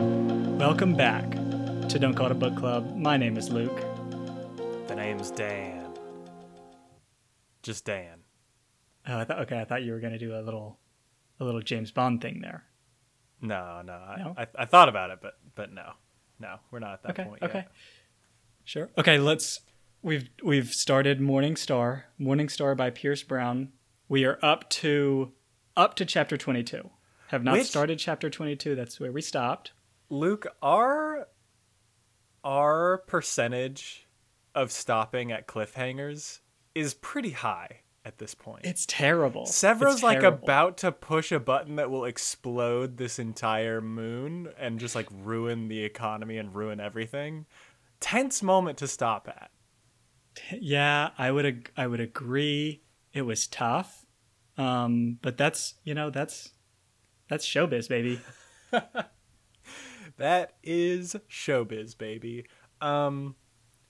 Welcome back to Don't Call It a Book Club. My name is Luke. The name's Dan. Just Dan. Oh, I thought okay. I thought you were gonna do a little, a little James Bond thing there. No, no. I, No? I, I thought about it, but but no, no, we're not at that Okay. point okay. yet. Sure. Okay. Let's. We've we've started Morning Star. Morning Star by Pierce Brown. We are up to up to chapter twenty two. Have not Which- started chapter twenty two. That's where we stopped. Luke, our our percentage of stopping at cliffhangers is pretty high at this point. It's terrible. Sevro's It's like terrible. about to push a button that will explode this entire moon and just like ruin the economy and ruin everything. Tense moment to stop at. Yeah, I would ag- I would agree. It was tough, um, but that's you know that's that's showbiz, baby. That is showbiz, baby. Um,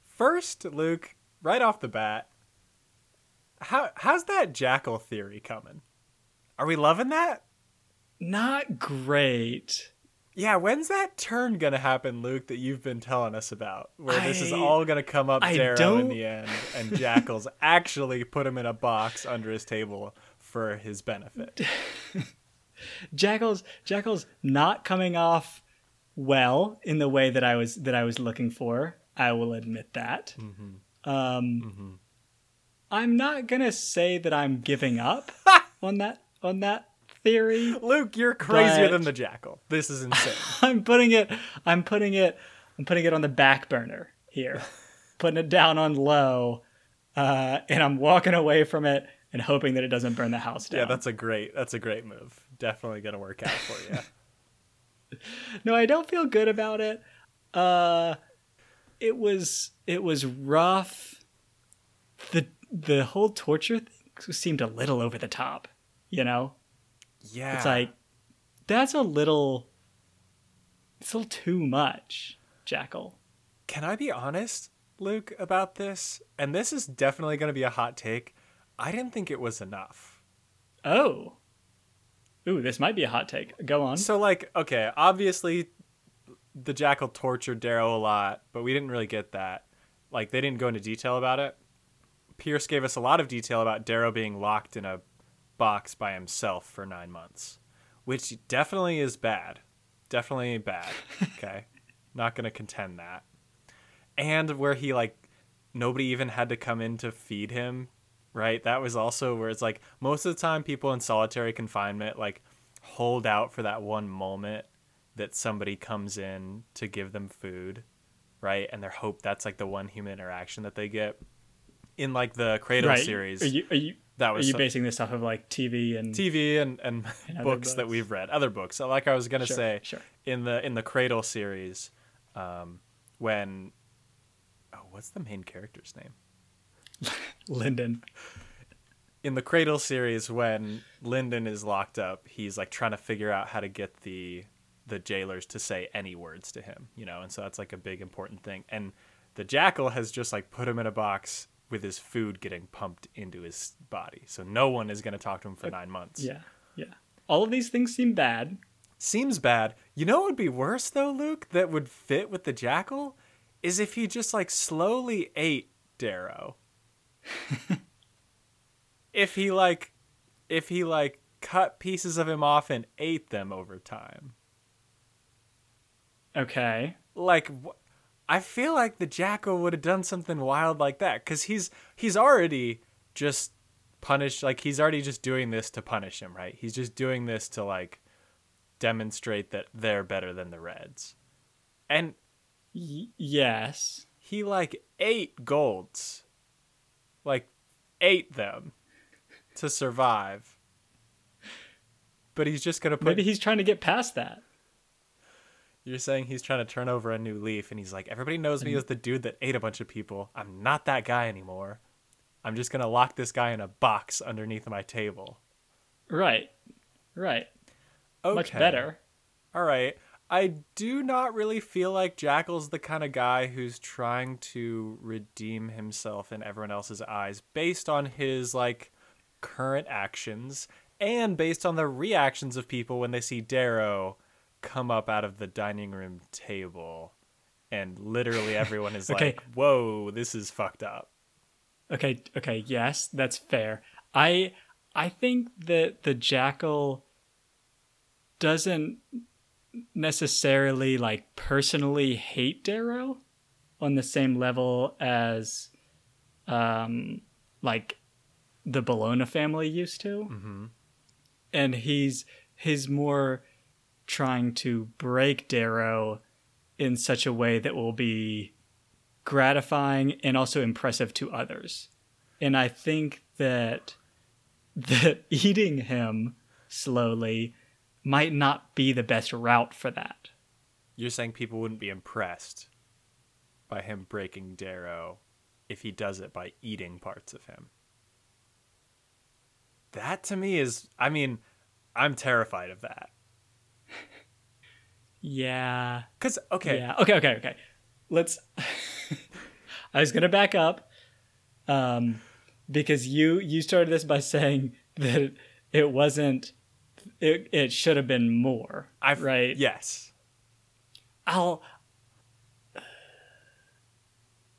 first, Luke, right off the bat, how how's that jackal theory coming? Are we loving that? Not great. Yeah, when's that turn gonna happen, Luke? That you've been telling us about, where this is all gonna come up I Darrow in don't- the end, and Jackals actually put him in a box under his table for his benefit. Jackal's Jackal's not coming off well in the way that I was that I was looking for. I will admit that. Mm-hmm. Um, I'm not gonna say that I'm giving up on that on that theory. Luke, you're crazier than the jackal. This is insane. I'm putting it I'm putting it I'm putting it on the back burner here. putting it down on low. Uh, and I'm walking away from it and hoping that it doesn't burn the house down. yeah, that's a great that's a great move. Definitely gonna work out for you. no, I don't feel good about it. Uh, it was it was rough. The the whole torture thing seemed a little over the top. You know, Yeah, it's like that's a little. It's a little too much, Jackal. Can I be honest, Luke, about this? And this is definitely going to be a hot take. I didn't think it was enough. Oh. Ooh, this might be a hot take. Go on. So, like, okay, obviously the jackal tortured Darrow a lot, but we didn't really get that. Like, they didn't go into detail about it. Pierce gave us a lot of detail about Darrow being locked in a box by himself for nine months, which definitely is bad. Definitely bad. Okay. Not going to contend that. And where he, like, nobody even had to come in to feed him, right? That was also where it's like most of the time people in solitary confinement, like, hold out for that one moment that somebody comes in to give them food, right? And they hope that's like the one human interaction that they get. In like the Cradle right. series, Are you are you that are you some- basing this off of like TV and TV and, and, And other books that we've read, other books. So like I was gonna Sure, say, sure. in the in the Cradle series, um, when oh, what's the main character's name? Lindon? in the Cradle series, when Lindon is locked up, he's like trying to figure out how to get the the jailers to say any words to him, you know, and so that's like a big important thing. And the jackal has just like put him in a box with his food getting pumped into his body, so no one is going to talk to him for nine months. Yeah, yeah. All of these things seem bad. Seems bad. You know what would be worse though, Luke? That would fit with the jackal, is if he just like slowly ate Darrow. If he like, if he like cut pieces of him off and ate them over time. Okay. Like, I feel like the jackal would have done something wild like that because he's he's already just punished. Like he's already just doing this to punish him, right? He's just doing this to like demonstrate that they're better than the Reds, and Y- yes. he like ate golds, like ate them to survive. But he's just gonna put. Maybe he's trying to get past that. You're saying he's trying to turn over a new leaf, and he's like, everybody knows me as the dude that ate a bunch of people. I'm not that guy anymore. I'm just gonna lock this guy in a box underneath my table. Right. Right. Okay. Much better. All right. I do not really feel like Jackal's the kind of guy who's trying to redeem himself in everyone else's eyes based on his like current actions and based on the reactions of people when they see Darrow come up out of the dining room table, and literally everyone is Okay. like, "Whoa, this is fucked up." Okay, okay, yes, that's fair. I I think that the jackal doesn't necessarily like personally hate Darrow on the same level as um like the Bellona family used to. hmm And he's he's more trying to break Darrow in such a way that will be gratifying and also impressive to others. And I think that that eating him slowly might not be the best route for that. You're saying people wouldn't be impressed by him breaking Darrow if he does it by eating parts of him. That to me is, I mean, I'm terrified of that. Yeah. Cause okay, Yeah. Okay, okay, okay. Let's I was going to back up um because you you started this by saying that it wasn't it it should have been more. I've right. Yes, I'll.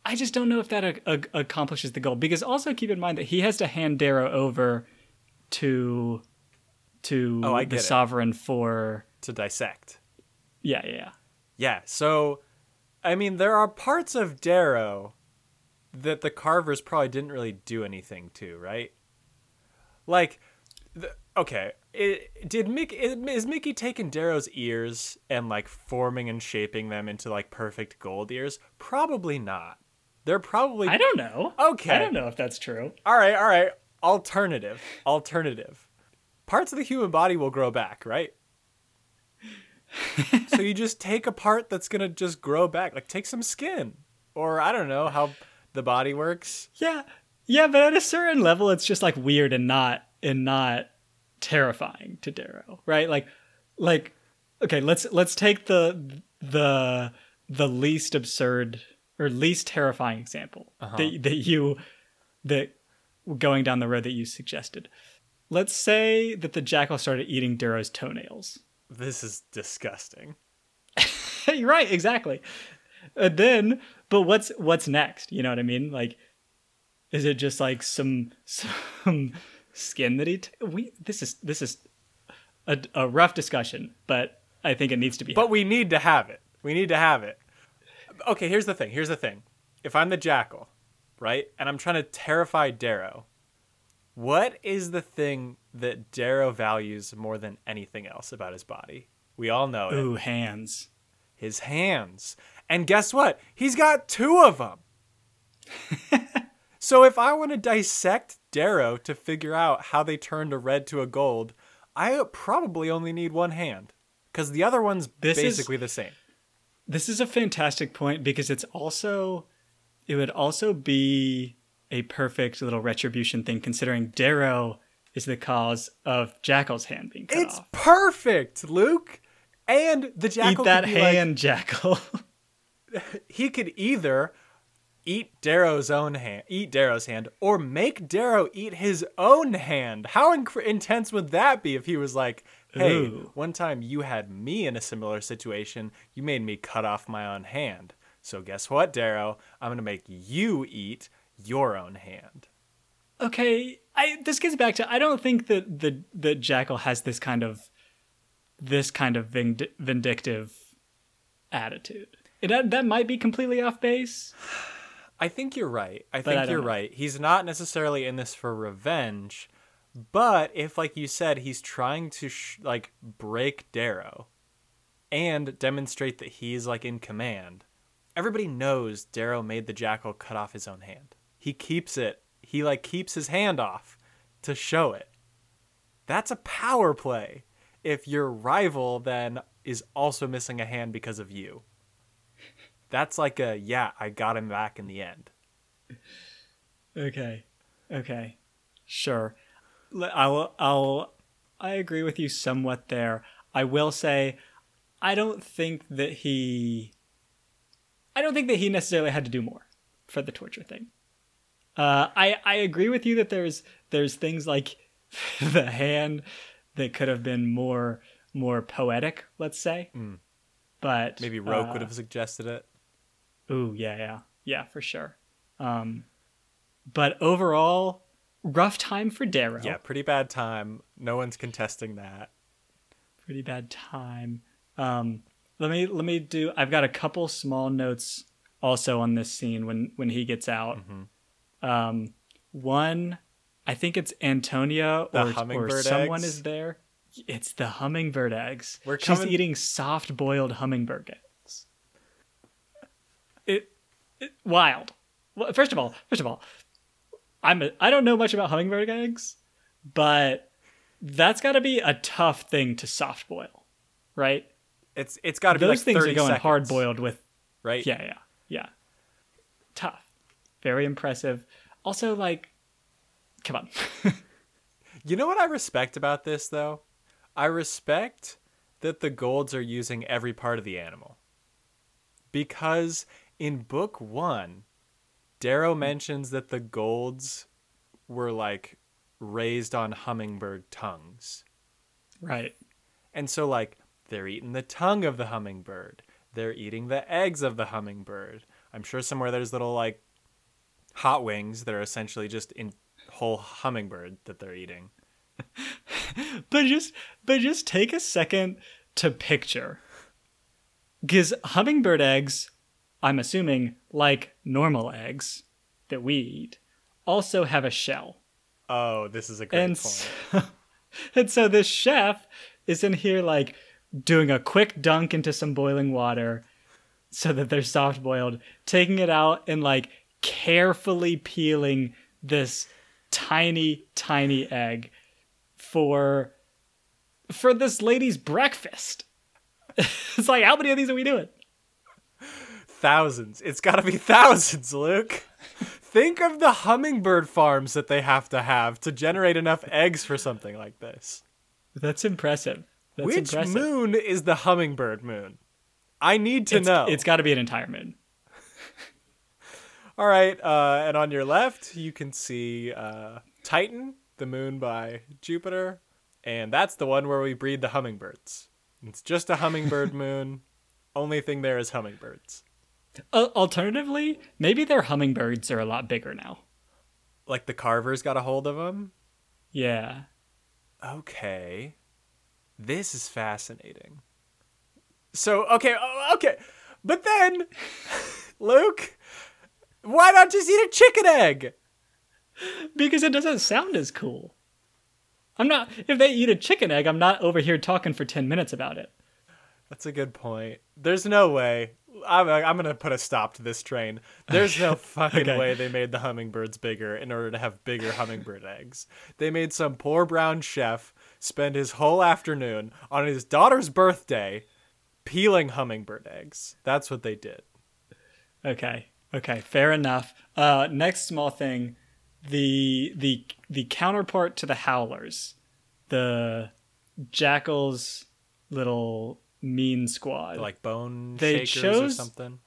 I just don't know if that a- a- accomplishes the goal because also keep in mind that he has to hand Darrow over to to Oh, I the it. sovereign for to dissect. yeah yeah yeah. Yeah, so I mean, there are parts of Darrow that the carvers probably didn't really do anything to, right? Like, the, okay, it, did Mick is Mickey taking Darrow's ears and like forming and shaping them into like perfect gold ears? Probably not. They're probably I don't know. Okay. I don't know if that's true. all right, all right. Alternative, alternative. Parts of the human body will grow back, right? so you just take a part that's gonna just grow back, like take some skin, or I don't know how the body works. Yeah, yeah, but at a certain level, it's just like weird and not and not terrifying to Darrow, right? Like, like, okay, let's let's take the the the least absurd or least terrifying example uh-huh. that that you that going down the road that you suggested. Let's say that the jackal started eating Darrow's toenails. This is disgusting. You're right, exactly. And then, but what's what's next? You know what I mean? Like, is it just like some some skin that he? T- we this is this is a, a rough discussion, but I think it needs to be. But we need to have it. We need to have it. Okay, here's the thing. Here's the thing. If I'm the jackal, right, and I'm trying to terrify Darrow, what is the thing that Darrow values more than anything else about his body? We all know it. Ooh, hands. His hands. And guess what? He's got two of them. so if I want to dissect Darrow to figure out how they turned a red to a gold, I probably only need one hand because the other one's This is- basically the same. This is a fantastic point because it's also it would also be a perfect little retribution thing considering Darrow is the cause of Jackal's hand being cut It's off. perfect, Luke. And the jackal Eat that be like- hand, Jackal. he could either eat Darrow's own hand, eat Darrow's hand, or make Darrow eat his own hand. How inc- intense would that be if he was like, "Hey, Ooh. one time you had me in a similar situation. You made me cut off my own hand. So guess what, Darrow? I'm gonna make you eat your own hand." okay i this gets back to i don't think that the that jackal has this kind of this kind of vind- vindictive attitude that, that might be completely off base I think you're right. I I think don't you're know. right. He's not necessarily in this for revenge, but if, like you said, he's trying to sh- like break Darrow and demonstrate that he's like in command, everybody knows Darrow made the jackal cut off his own hand. He keeps it. He like keeps his hand off to show it. That's a power play. If your rival then is also missing a hand because of you. That's like a yeah, I got him back in the end. okay okay sure i'll i'll i agree with you somewhat there i will say i don't think that he i don't think that he necessarily had to do more for the torture thing uh, I I agree with you that there's there's things like the hand that could have been more more poetic, let's say. But Maybe Roque uh, would have suggested it. Ooh, yeah, yeah, yeah, for sure. Um, but overall, rough time for Darrow. Yeah, pretty bad time. No one's contesting that. pretty bad time. Um, let me let me do. I've got a couple small notes also on this scene when when he gets out. Mm-hmm. Um, one, I think it's Antonia or, or someone eggs? is there. It's the hummingbird eggs. We're coming... She's eating soft boiled hummingbird eggs. It, it wild. Well, first of all, first of all, I'm a, I don't know much about hummingbird eggs, but that's got to be a tough thing to soft boil, right? It's it's got to be Those like things 30 are going seconds, hard boiled with right? yeah, yeah, yeah. Tough. Very impressive. Also, like, come on. You know what I respect about this though? I respect that the golds are using every part of the animal. Because in book 1, Darrow mentions that the golds were like raised on hummingbird tongues. right. And so like they're eating the tongue of the hummingbird. They're eating the eggs of the hummingbird. I'm sure somewhere there's little like hot wings that are essentially just in whole hummingbird that they're eating. But just but just take a second to picture. Because hummingbird eggs, I'm assuming, like normal eggs that we eat, also have a shell. Oh, this is a great and point. so, and so this chef is in here like doing a quick dunk into some boiling water so that they're soft boiled, taking it out and like carefully peeling this tiny tiny egg for for this lady's breakfast. it's like how many of these are we doing? Thousands. It's got to be thousands, Luke. Think of the hummingbird farms that they have to have to generate enough eggs for something like this. That's impressive. That's Which impressive. moon is the hummingbird moon? I need to it's, know. It's got to be an entire moon. All right, uh, and on your left, you can see uh, Titan, the moon by Jupiter, and that's the one where we breed the hummingbirds. It's just a hummingbird moon. Only thing there is hummingbirds. Uh, alternatively, maybe their hummingbirds are a lot bigger now. Like the carvers got a hold of them. Yeah. Okay, this is fascinating. So okay, okay, but then, Luke, why not just eat a chicken egg? Because it doesn't sound as cool. I'm not, if they eat a chicken egg, I'm not over here talking for 10 minutes about it. That's a good point. There's no way. I'm, I'm gonna put a stop to this train. There's no fucking Okay. way they made the hummingbirds bigger in order to have bigger hummingbird eggs. They made some poor brown chef spend his whole afternoon on his daughter's birthday peeling hummingbird eggs. That's what they did. Okay. Okay. Fair enough. Uh, next small thing, the the the counterpart to the Howlers, the Jackal's little mean squad. Like bone They shakers or chose- something.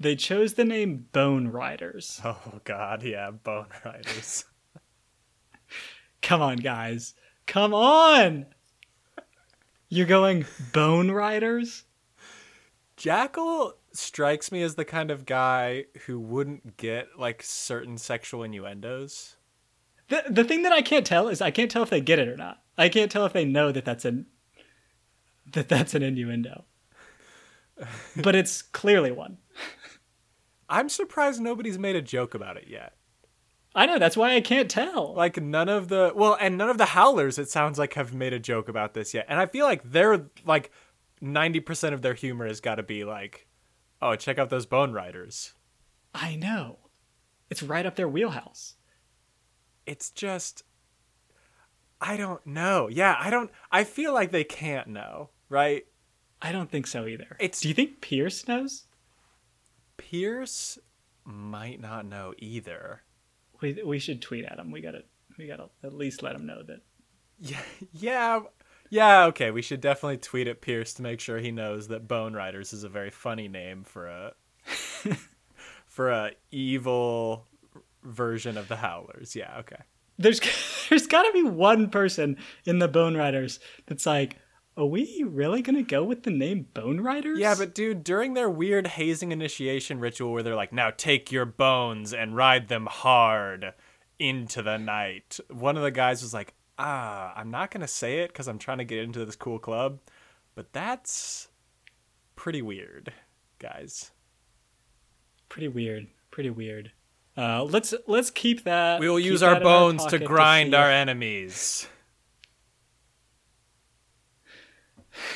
they chose the name Bone Riders. Oh god, yeah, bone riders. Come on, guys. Come on. You're going Bone Riders? Jackal strikes me as the kind of guy who wouldn't get like certain sexual innuendos. The the thing that I can't tell is I can't tell if they get it or not. I can't tell if they know that that's an that that's an innuendo. But it's clearly one. I'm surprised nobody's made a joke about it yet. I know that's why I can't tell. Like none of the well, and none of the howlers it sounds like have made a joke about this yet. And I feel like they're like 90% of their humor has got to be like, "Oh, check out those bone riders." I know. It's right up their wheelhouse. It's just I don't know. Yeah, I don't I feel like they can't know, right? I don't think so either. It's- Do you think Pierce knows? Pierce might not know either. We we should tweet at him. We gotta we gotta at least let him know that. Yeah, yeah, yeah. Okay, we should definitely tweet at Pierce to make sure he knows that Bone Riders is a very funny name for a for a evil version of the Howlers. Yeah, okay. There's there's got to be one person in the Bone Riders that's like, are we really gonna go with the name Bone Riders? Yeah, but dude, during their weird hazing initiation ritual where they're like, now take your bones and ride them hard into the night, one of the guys was like, ah, I'm not going to say it because I'm trying to get into this cool club, but that's pretty weird, guys. pretty weird. Pretty weird. Uh, let's let's keep that. We will use our bones to grind see our enemies.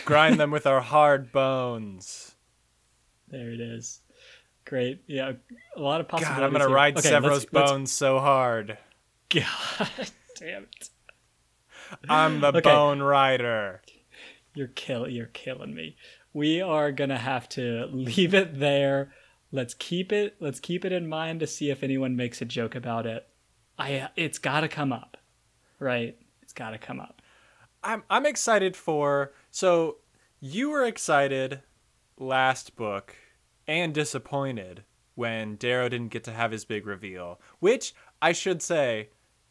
Grind them with our hard bones. There it is. Great. Yeah, a lot of possibilities. God, I'm gonna here. ride Okay, Sevro's let's- let's- bones so hard. God damn it! I'm the Okay. bone rider. You're kill. You're killing me. We are gonna have to leave it there. Let's keep it. Let's keep it in mind to see if anyone makes a joke about it. I. It's got to come up, right? It's got to come up. I'm I'm excited for so you were excited last book and disappointed when Darrow didn't get to have his big reveal, which I should say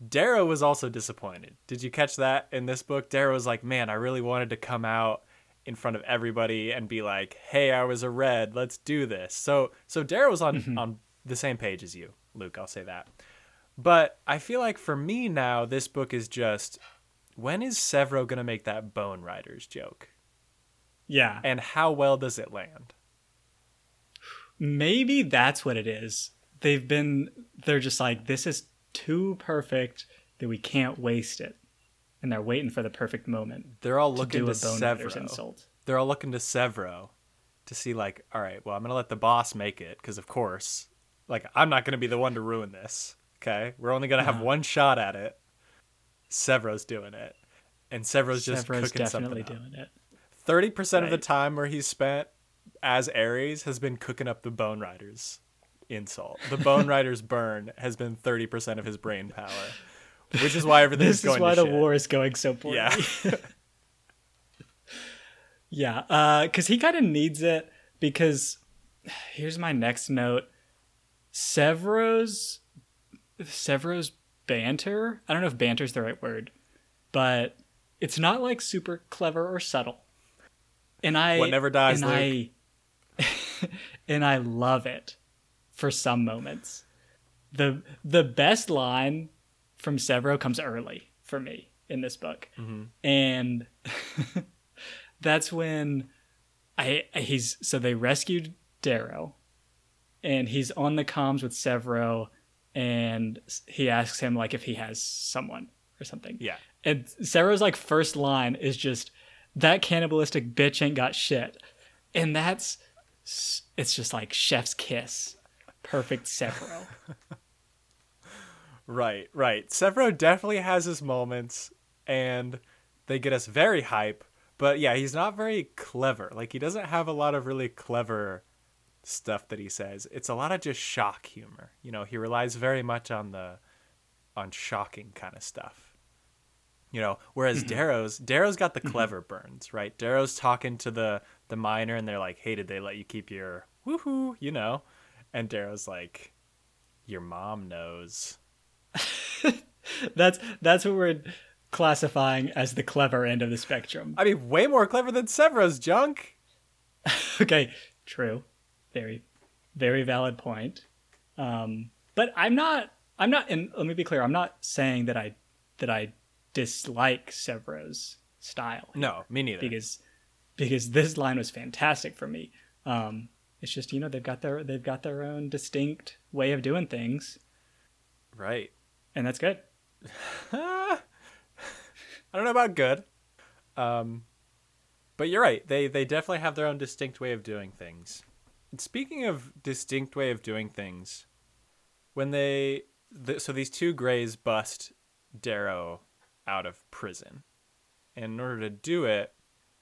Darrow was also disappointed. Did you catch that in this book? Darrow was like, "Man, I really wanted to come out in front of everybody and be like, "Hey, I was a red. Let's do this." So so Darrow was on mm-hmm. on the same page as you, Luke. I'll say that. But I feel like for me now, this book is just when is Sevro gonna make that Bone Riders joke, Yeah. and how well does it land? Maybe that's what it is. They've been. They're just like this is too perfect that we can't waste it, and they're waiting for the perfect moment They're all to looking do to, a bone riders Sevro. insult. They're all looking to Sevro to see like, all right, well, I'm gonna let the boss make it because of course, like I'm not gonna be the one to ruin this. Okay, we're only gonna have Uh-huh. one shot at it. Sevro's doing it, and Sevro's just Sevro's cooking definitely something doing it. Thirty percent of the time where he's spent as Ares has been cooking up the Bone Riders insult. The Bone Riders burn has been thirty percent of his brain power, which is why everything's This going This is why to the shit. war is going so poorly. Yeah, Yeah, uh, because he kind of needs it. Because here's my next note: Sevro's Sevro's banter. I don't know if banter is the right word, but it's not like super clever or subtle. And I What never dies, and I and I love it for some moments. the The best line from Sevro comes early for me in this book, mm-hmm. and that's when I he's so they rescued Darrow, and he's on the comms with Sevro, and he asks him like if he has someone or something. yeah. And Sevro's like first line is just that cannibalistic bitch ain't got shit, and that's it's just like chef's kiss, perfect Sevro. Right, right. Sevro definitely has his moments, and they get us very hype. But yeah, he's not very clever. Like he doesn't have a lot of really clever stuff that he says. It's a lot of just shock humor. You know, he relies very much on the on shocking kind of stuff. You know, whereas mm-hmm. Darrow's Darrow's got the mm-hmm. clever burns, right? Darrow's talking to the the miner, and they're like, "Hey, did they let you keep your woohoo?" You know, and Darrow's like, "Your mom knows." that's that's what we're classifying as the clever end of the spectrum. I mean, way more clever than Sevro's junk. okay, true, very, very valid point. Um, but I'm not. I'm not. And let me be clear. I'm not saying that I that I dislike Sevro's style. No, me neither. because because this line was fantastic for me. Um, it's just you know they've got their they've got their own distinct way of doing things, right. and that's good. I don't know about good. Um, but you're right. They they definitely have their own distinct way of doing things. Speaking of distinct way of doing things, when they th- so these two grays bust Darrow out of prison, and in order to do it,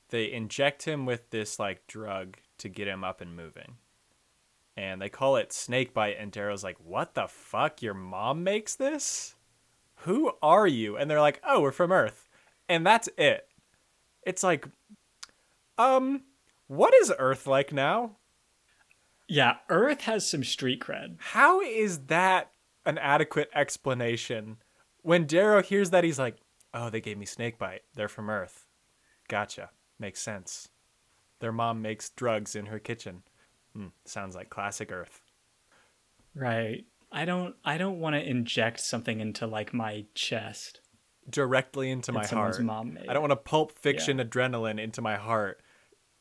they inject him with this like drug to get him up and moving. And they call it snake bite, and Darrow's like, "What the fuck? Your mom makes this?" who are you? And they're like, oh, we're from Earth. And that's it. It's like, um, what is Earth like now? Yeah, Earth has some street cred. How is that an adequate explanation? When Darrow hears that, he's like, oh, they gave me snake bite. They're from Earth. Gotcha. Makes sense. Their mom makes drugs in her kitchen. Hmm, sounds like classic Earth. Right. I don't I don't want to inject something into like my chest. Directly into my heart. mom made. I don't want to pulp fiction adrenaline into my heart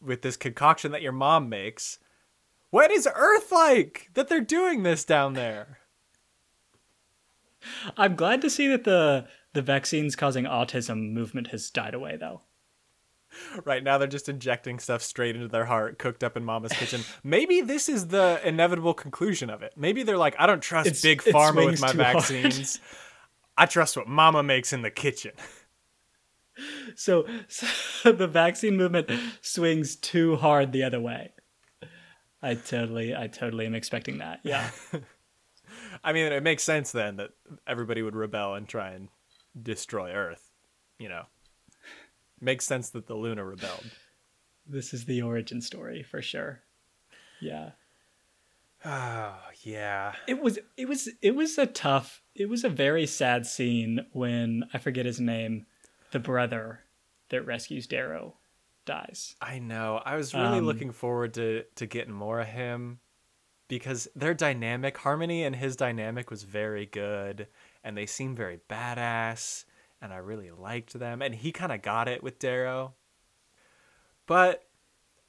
with this concoction that your mom makes. What is Earth like that they're doing this down there? I'm glad to see that the the vaccines causing autism movement has died away though. Right now, they're just injecting stuff straight into their heart, cooked up in Mama's kitchen. Maybe this is the inevitable conclusion of it. Maybe they're like, I don't trust It's- big pharma with my vaccines. I trust what Mama makes in the kitchen. So, so the vaccine movement swings too hard the other way. I totally I totally am expecting that. Yeah. I mean, it makes sense then that everybody would rebel and try and destroy Earth. You know, makes sense that the Luna rebelled. this is the origin story for sure. Yeah. Oh yeah. It was it was it was a tough it was a very sad scene when I forget his name, the brother that rescues Darrow dies. I know. I was really Um, looking forward to to getting more of him because their dynamic, Harmony and his dynamic was very good and they seemed very badass and I really liked them and he kind of got it with Darrow. But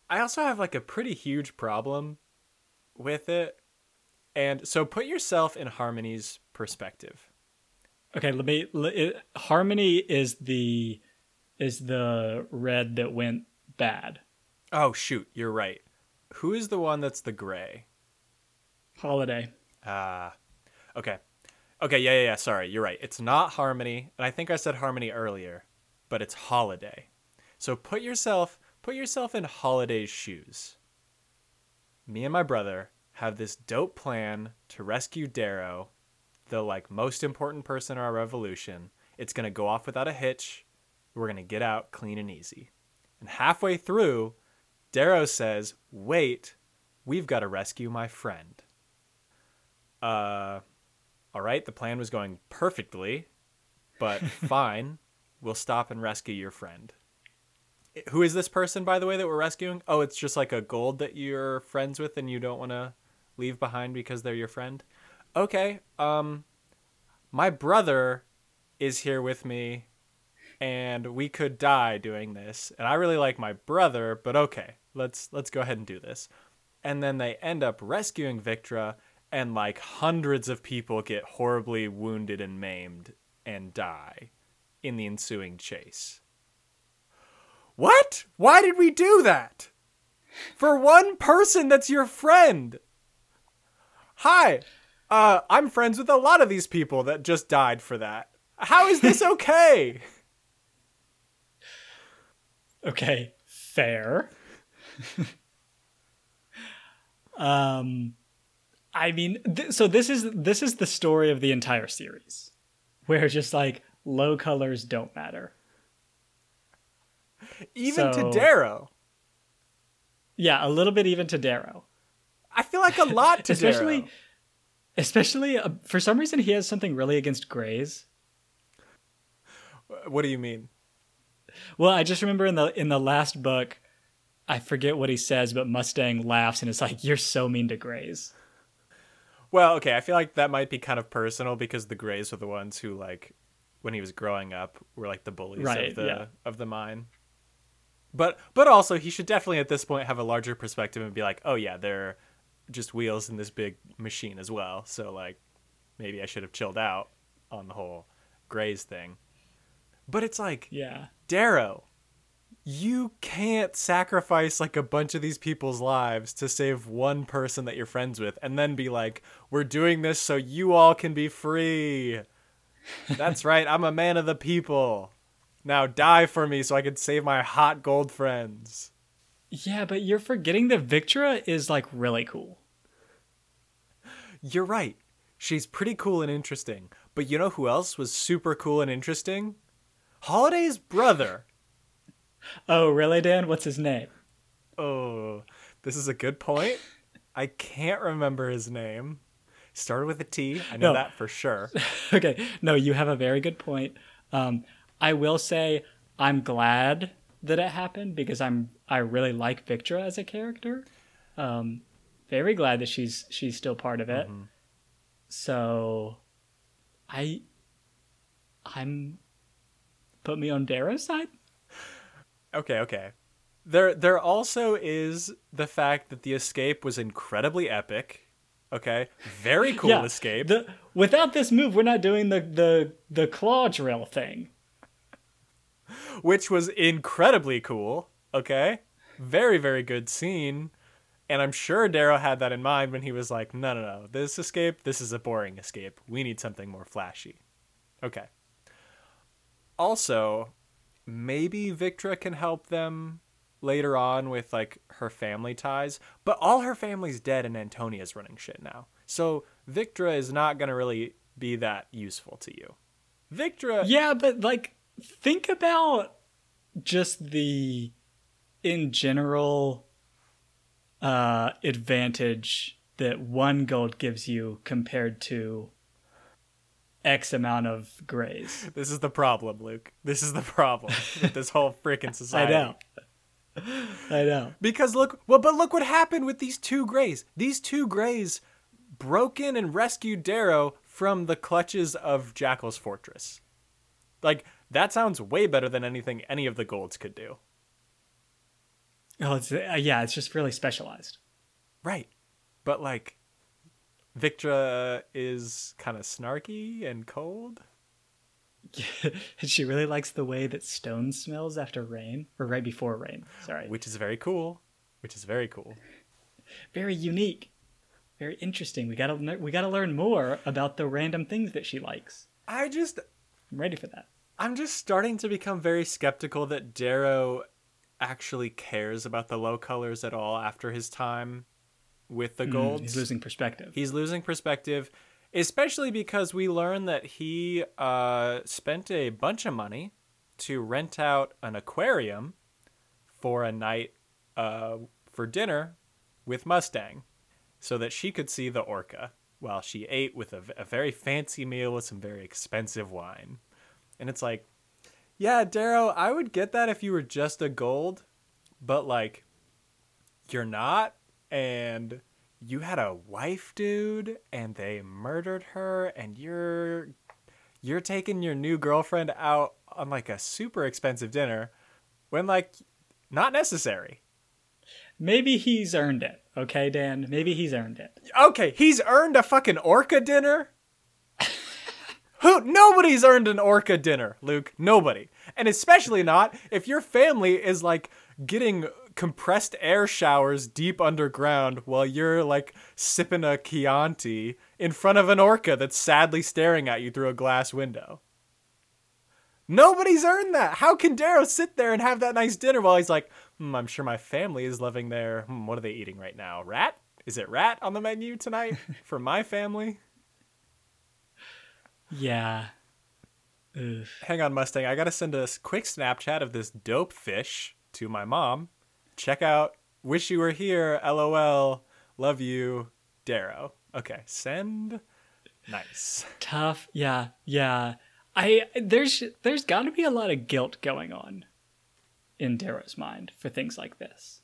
I also have like a pretty huge problem with it. And so put yourself in Harmony's perspective. Okay, let me l- it, Harmony is the is the red that went bad. Oh shoot, you're right. Who is the one that's the gray? Holiday. Ah, okay. Okay, yeah, yeah, yeah. Sorry, you're right. It's not Harmony, and I think I said Harmony earlier, but it's Holiday. So put yourself put yourself in Holiday's shoes. Me and my brother have this dope plan to rescue Darrow, the like most important person in our revolution. It's gonna go off without a hitch. We're gonna get out clean and easy. And halfway through, Darrow says, "Wait, we've got to rescue my friend." uh, all right, the plan was going perfectly, but fine, we'll stop and rescue your friend. Who is this person, by the way, that we're rescuing? Oh, it's just like a gold that you're friends with and you don't want to leave behind because they're your friend. Okay, um, my brother is here with me, and we could die doing this. And I really like my brother, but okay, let's let's go ahead and do this. And then they end up rescuing Victra, and like hundreds of people get horribly wounded and maimed and die in the ensuing chase. What? Why did we do that? For one person that's your friend. Hi. Uh, I'm friends with a lot of these people that just died for that. How is this okay? Okay, fair. um I mean th- so this is this is the story of the entire series where just like low colors don't matter. Even So- to Darrow. Yeah, a little bit even to Darrow. I feel like a lot to especially Darrow. especially uh, for some reason he has something really against grays. What do you mean? Well, I just remember in the in the last book I forget what he says, but Mustang laughs and is like, "You're so mean to Grays." Well, okay, I feel like that might be kind of personal because the Greys were the ones who like when he was growing up were like the bullies Right, of the yeah. of the mine. But but also he should definitely at this point have a larger perspective and be like, "Oh yeah, they're just wheels in this big machine as well." So like maybe I should have chilled out on the whole Greys thing. But it's like Yeah. Darrow, you can't sacrifice like a bunch of these people's lives to save one person that you're friends with and then be like, we're doing this so you all can be free. That's right, I'm a man of the people. Now die for me so I can save my hot gold friends. Yeah, but you're forgetting that Victra is like really cool. You're right. She's pretty cool and interesting. But you know who else was super cool and interesting? Holiday's brother. Oh, really, Dan? What's his name? Oh, this is a good point. I can't remember his name. Started with a T. I know No. that for sure. okay, no, you have a very good point. Um, I will say I'm glad that it happened because I'm I really like Victra as a character. Um, very glad that she's she's still part of it. Mhm. So, I I'm put me on Darrow's side. Okay, okay. There there also is the fact that the escape was incredibly epic. Okay? Very cool Yeah, escape. The without this move, we're not doing the the the claw drill thing. which was incredibly cool. Okay, very very good scene, and I'm sure Darrow had that in mind when he was like, "No, no, no, this escape, this is a boring escape. We need something more flashy." Okay. Also, maybe Victra can help them later on with like her family ties, but all her family's dead and Antonia's running shit now. So Victra is not gonna really be that useful to you. Victra, Yeah, but like think about just the in general uh advantage that one gold gives you compared to X amount of grays. This is the problem, Luke. This is the problem with this whole freaking society. I know. I know. Because look, well, but look what happened with these two Greys. These two Greys broke in and rescued Darrow from the clutches of Jackal's fortress. Like that sounds way better than anything any of the Golds could do. Oh, it's uh, yeah, it's just really specialized. Right. But like, Victra is kind of snarky and cold. and she really likes the way that stone smells after rain or right before rain. Sorry. which is very cool. Which is very cool. Very unique. Very interesting. We got to we got to learn more about the random things that she likes. I just I'm ready for that. I'm just starting to become very skeptical that Darrow actually cares about the low colors at all after his time with the Mm, he's losing perspective. He's losing perspective, especially because we learn that he uh, spent a bunch of money to rent out an aquarium for a night uh, for dinner with Mustang so that she could see the orca while she ate with a, a very fancy meal with some very expensive wine. And it's like, yeah, Darrow, I would get that if you were just a gold, but like, you're not, and you had a wife, dude, and they murdered her, and you're you're taking your new girlfriend out on like a super expensive dinner when like not necessary. Maybe he's earned it. Okay, Dan. Maybe he's earned it. Okay, he's earned a fucking orca dinner. Who? Nobody's earned an orca dinner, Luke. Nobody, and especially not if your family is like getting compressed air showers deep underground while you're like sipping a Chianti in front of an orca that's sadly staring at you through a glass window. Nobody's earned that. How can Darrow sit there and have that nice dinner while he's like, hmm, I'm sure my family is loving their. Hmm, what are they eating right now? Rat? Is it rat on the menu tonight for my family? Yeah. Ugh. Hang on, Mustang. I gotta send a quick Snapchat of this dope fish to my mom. Check out. Wish you were here. LOL. Love you, Darrow. Okay, send. Nice. Tough. Yeah. Yeah. I there's there's got to be a lot of guilt going on in Darrow's mind for things like this.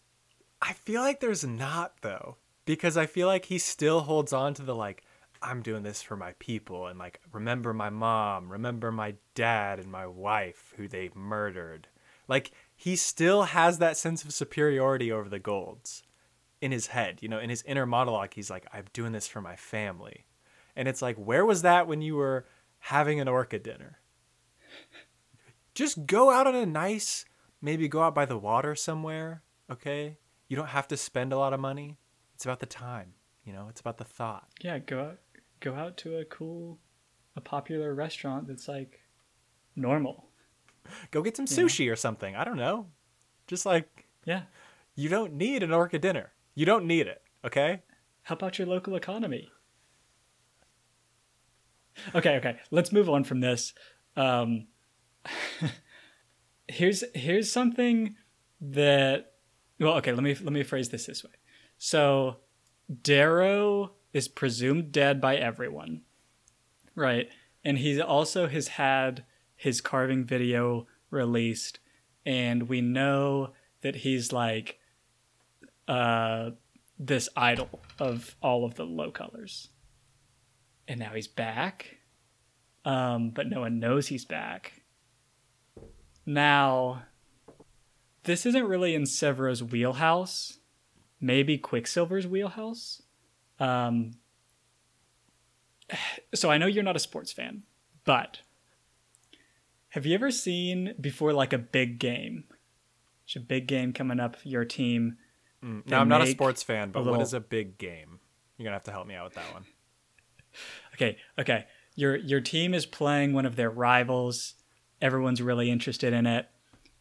I feel like there's not though, because I feel like he still holds on to the like, I'm doing this for my people, and like, remember my mom, remember my dad and my wife who they murdered. Like, he still has that sense of superiority over the Golds in his head, you know, in his inner monologue. He's like, I'm doing this for my family. And it's like, where was that when you were having an orca dinner? Just go out on a nice, maybe go out by the water somewhere, okay? You don't have to spend a lot of money. It's about the time, you know, it's about the thought. Yeah. Go out. Go out to a cool, a popular restaurant that's like normal. Go get some Yeah. sushi or something. I don't know. Just like, Yeah. you don't need an orca dinner. You don't need it, okay? How about your local economy? Okay, okay. Let's move on from this. Um, here's here's something that well, okay. Let me let me phrase this this way. So, Darrow is presumed dead by everyone, right? And he also has had his carving video released, and we know that he's like uh this idol of all of the low colors. And now he's back. Um, but no one knows he's back. Now, this isn't really in Sevro's wheelhouse. Maybe Quicksilver's wheelhouse. Um, so I know you're not a sports fan, but have you ever seen before like a big game? It's a big game coming up. Your team. Mm. Now, I'm not a sports fan, but a what little- is a big game? You're gonna have to help me out with that one. Okay, okay. Your your team is playing one of their rivals. Everyone's really interested in it.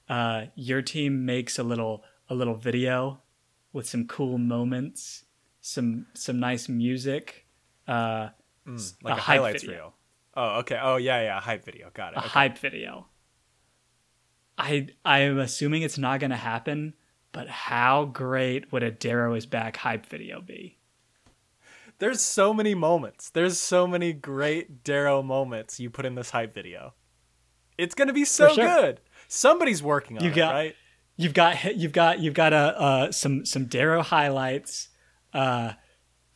Uh, your team makes a little a little video with some cool moments, some some nice music, uh, Mm, a like a, hype highlights video. reel. Oh, okay. Oh, yeah, yeah. Hype video. Got it. a Okay. hype video. I I am assuming it's not going to happen, but how great would a Darrow is back hype video be? There's so many moments. There's so many great Darrow moments you put in this hype video. It's gonna be so sure. good. Somebody's working on You it, got- right? You've got you've got you've got a uh, some some Darrow highlights, uh,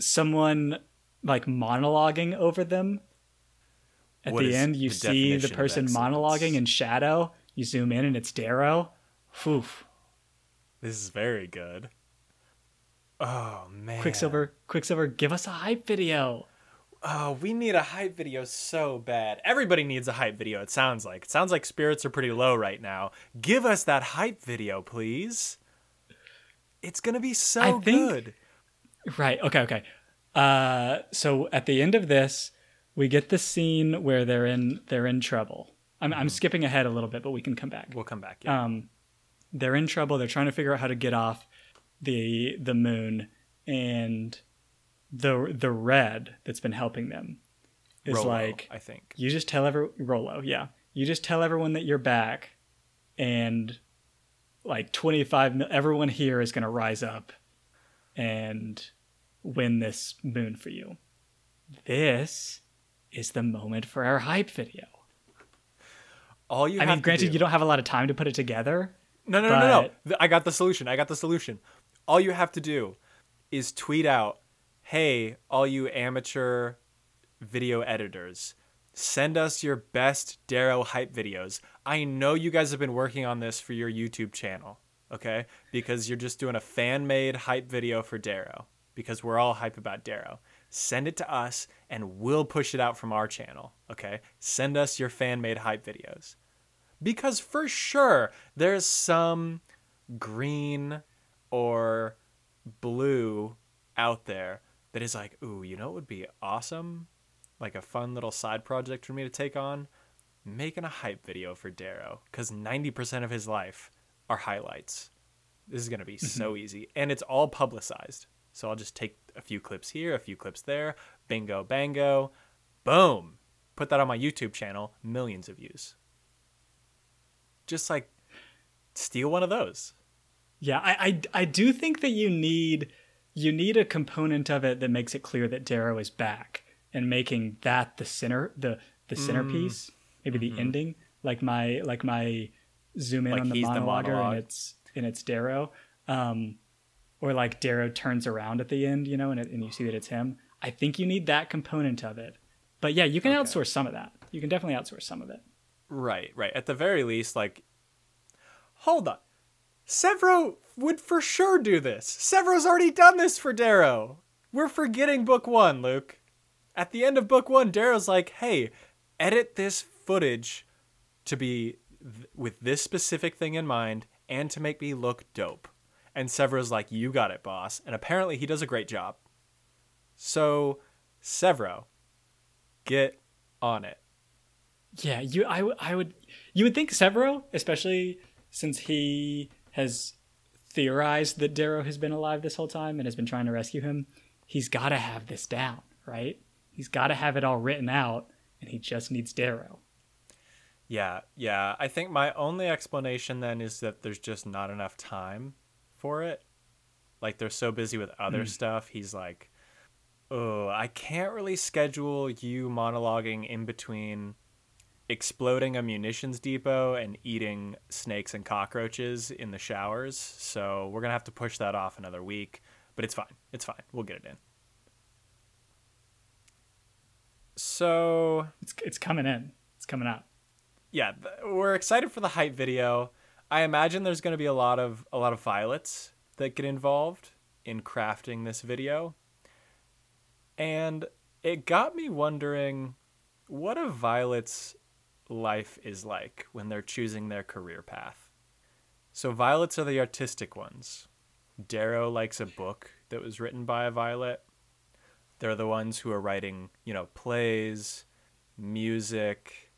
someone like monologuing over them. At What the end, you the see the person monologuing in shadow. You zoom in, and it's Darrow. Phew. This is very good. Oh man. Quicksilver, Quicksilver, give us a hype video. Oh, we need a hype video so bad. Everybody needs a hype video, it sounds like. It sounds like spirits are pretty low right now. Give us that hype video, please. It's going to be so I think- good. Right. Okay. Okay. Uh, so at the end of this, we get the scene where they're in they're in trouble. I'm I'm skipping ahead a little bit, but we can come back. We'll come back. Yeah. Um, they're in trouble. They're trying to figure out how to get off the the moon, and the the red that's been helping them is Rolo, like I think. you just tell every Rolo, yeah. You just tell everyone that you're back, and like 25, mil- everyone here is going to rise up and win this moon for you. This is the moment for our hype video. All you I mean, granted, do- you don't have a lot of time to put it together. No, no, no, no, no. I got the solution. I got the solution. All you have to do is tweet out, "Hey, all you amateur video editors, send us your best Darrow hype videos. I know you guys have been working on this for your YouTube channel, okay? Because you're just doing a fan-made hype video for Darrow because we're all hype about Darrow. Send it to us and we'll push it out from our channel, okay? Send us your fan-made hype videos." because for sure there's some green or blue out there that is like, ooh, you know what would be awesome? Like a fun little side project for me to take on? Making a hype video for Darrow. Because 90% of his life are highlights. This is going to be mm-hmm. so easy. And it's all publicized. So I'll just take a few clips here, a few clips there. Bingo, bango. Boom. Put that on my YouTube channel. Millions of views just like steal one of those. Yeah, I, I, I do think that you need you need a component of it that makes it clear that Darrow is back and making that the center the the centerpiece, maybe the ending, like my like my zoom in Like on the he's the monologue. and it's and it's Darrow, um, or like Darrow turns around at the end, you know, and it, and you see that it's him. I think you need that component of it. But yeah, you can Okay. outsource some of that. You can definitely outsource some of it. Right, right. At the very least, like, hold on. Sevro would for sure do this. Sevro's already done this for Darrow. We're forgetting book one, Luke. At the end of book one, Darrow's like, hey, edit this footage to be th- with this specific thing in mind and to make me look dope. And Sevro's like, you got it, boss. And apparently he does a great job. So, Sevro, get on it. Yeah, you I, w- I would you would think Sevro, especially since he has theorized that Darrow has been alive this whole time and has been trying to rescue him, he's got to have this down, right? He's got to have it all written out and he just needs Darrow. Yeah, yeah. I think my only explanation then is that there's just not enough time for it. Like they're so busy with other hmm. stuff. He's like, "Oh, I can't really schedule you monologuing in between exploding a munitions depot and eating snakes and cockroaches in the showers. So we're gonna have to push that off another week. But it's fine. It's fine. We'll get it in. So It's it's coming in. It's coming out. yeah, we're excited for the hype video. I imagine there's going to be a lot of a lot of violets that get involved in crafting this video. And it got me wondering what a violet's life is like when they're choosing their career path. So violets are the artistic ones. Darrow likes a book that was written by a violet. They're the ones who are writing, you know, plays, music,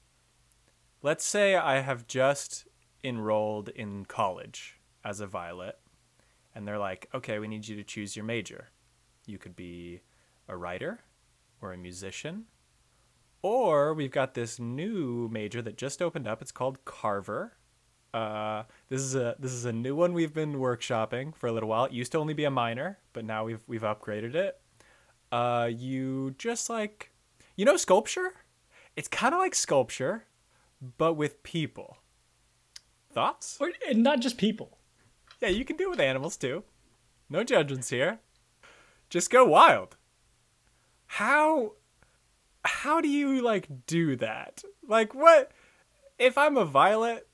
let's say I have just enrolled in college as a violet, and they're like, okay, we need you to choose your major. You could be a writer or a musician, or we've got this new major that just opened up. It's called Carver. Uh, this is a this is a new one we've been workshopping for a little while. It used to only be a minor, but now we've we've upgraded it. Uh, you just like you know sculpture. It's kind of like sculpture, but with people. Thoughts? Or and not just people. Yeah, you can do it with animals too. No judgments here. Just go wild. How how do you like do that? Like what if I'm a violet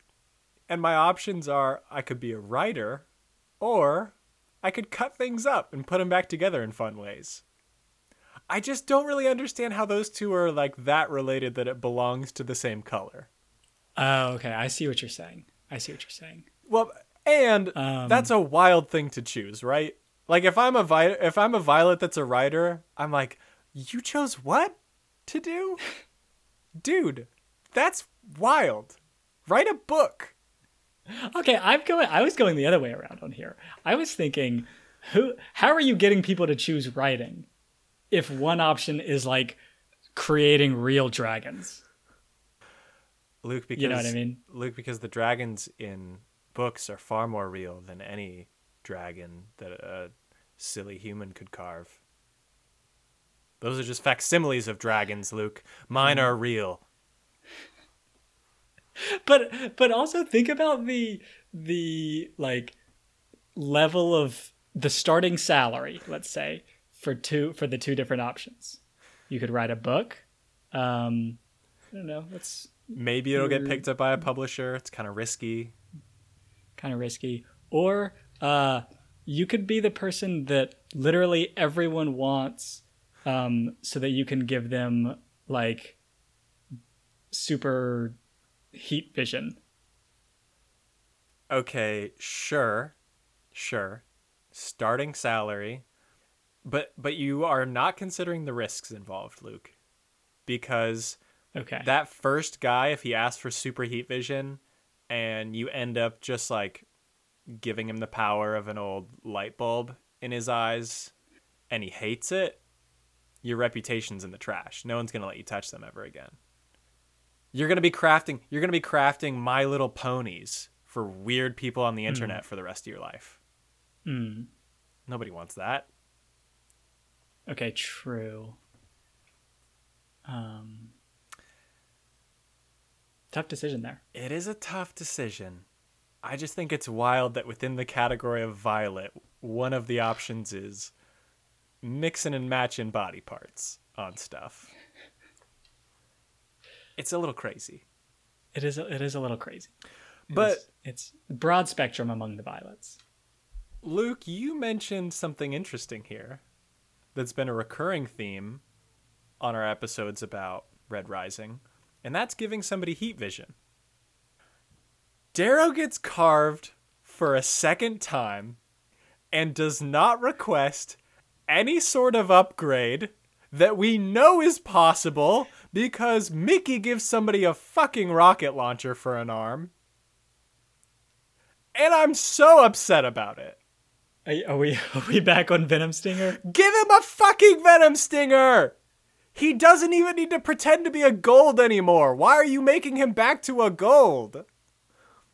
and my options are I could be a writer or I could cut things up and put them back together in fun ways. I just don't really understand how those two are like that related that it belongs to the same color. Oh, okay. I see what you're saying. I see what you're saying. Well, and Um, that's a wild thing to choose, right? Like if I'm a vi- if I'm a violet that's a writer, I'm like, you chose what to do, dude? That's wild. Write a book. Okay, I'm going. I was going the other way around on here. I was thinking, who? How are you getting people to choose writing, if one option is like creating real dragons? Luke, because You know what I mean? Luke, because the dragons in books are far more real than any dragon that a silly human could carve. Those are just facsimiles of dragons, Luke. Mine Mm-hmm. are real. But but also think about the the like level of the starting salary. Let's say for two for the two different options. You could write a book. Um, I don't know. Let's Maybe it'll get picked up by a publisher. It's kind of risky. kind of risky. Or uh, you could be the person that literally everyone wants, um, so that you can give them like super heat vision. Okay, sure. Sure. Starting salary. But but you are not considering the risks involved, Luke. Because Okay. that first guy if he asks for super heat vision and you end up just like giving him the power of an old light bulb in his eyes and he hates it, your reputation's in the trash. No one's going to let you touch them ever again. You're going to be crafting you're going to be crafting my little ponies for weird people on the internet for the rest of your life. Mm. Nobody wants that. Okay. True. Um. Tough decision there. It is a tough decision. I just think it's wild that within the category of violet, one of the options is mixing and matching body parts on stuff. It's a little crazy. It is. A, it is a little crazy. It But- is- it's broad spectrum among the violets. Luke, you mentioned something interesting here that's been a recurring theme on our episodes about Red Rising, and that's giving somebody heat vision. Darrow gets carved for a second time and does not request any sort of upgrade that we know is possible because Mickey gives somebody a fucking rocket launcher for an arm. And I'm so upset about it. Are, we? Are we back on Venom Stinger? Give him a fucking venom stinger! He doesn't even need to pretend to be a gold anymore. Why are you making him back to a gold?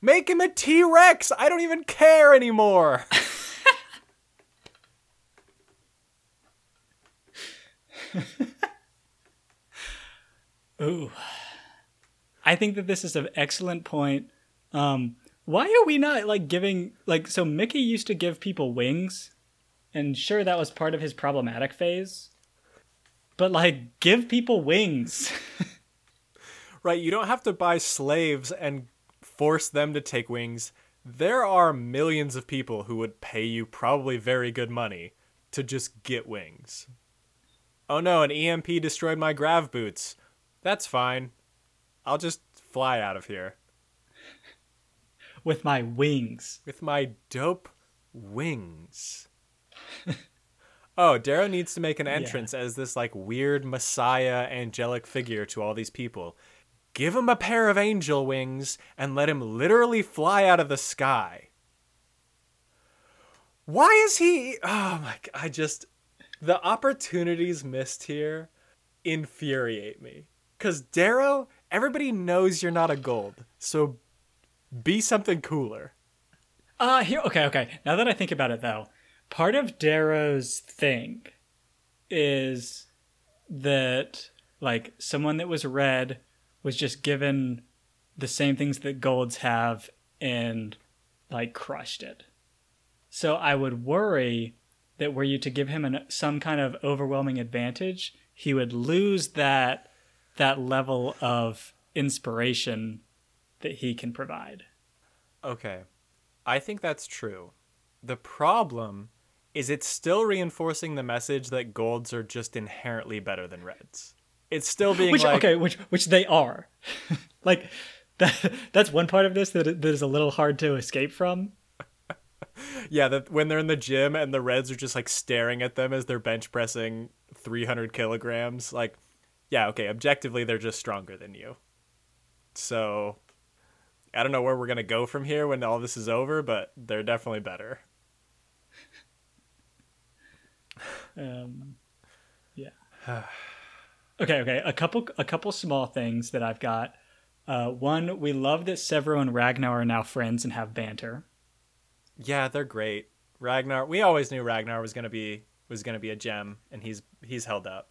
Make him a T Rex! I don't even care anymore! Ooh. I think that this is an excellent point. Um, why are we not like giving like so Mickey used to give people wings, and sure that was part of his problematic phase, but like give people wings. Right, you don't have to buy slaves and force them to take wings. There are millions of people who would pay you probably very good money to just get wings. Oh no, an EMP destroyed my grav boots. That's fine. I'll just fly out of here with my wings. with my dope wings. oh, Darrow needs to make an entrance as this like weird messiah angelic figure to all these people. Give him a pair of angel wings and let him literally fly out of the sky. Why is he Oh my god, I just the opportunities missed here infuriate me. Cuz Darrow, everybody knows you're not a gold. So be something cooler. Uh here okay, okay. Now that I think about it though, part of Darrow's thing is that like someone that was red was just given the same things that golds have and like crushed it. So I would worry that were you to give him an, some kind of overwhelming advantage, he would lose that that level of inspiration that he can provide. Okay. I think that's true. The problem is it's still reinforcing the message that golds are just inherently better than reds. It's still being which like okay, which which they are. like that that's one part of this that that is a little hard to escape from. yeah, that when they're in the gym and the reds are just like staring at them as they're bench pressing 300 kilograms, like yeah, okay, objectively they're just stronger than you. So I don't know where we're gonna go from here when all this is over, but they're definitely better. Um, yeah. okay, okay. A couple, a couple small things that I've got. Uh, one, we love that Sevro and Ragnar are now friends and have banter. Yeah, they're great. Ragnar, we always knew Ragnar was gonna be was gonna be a gem, and he's he's held up.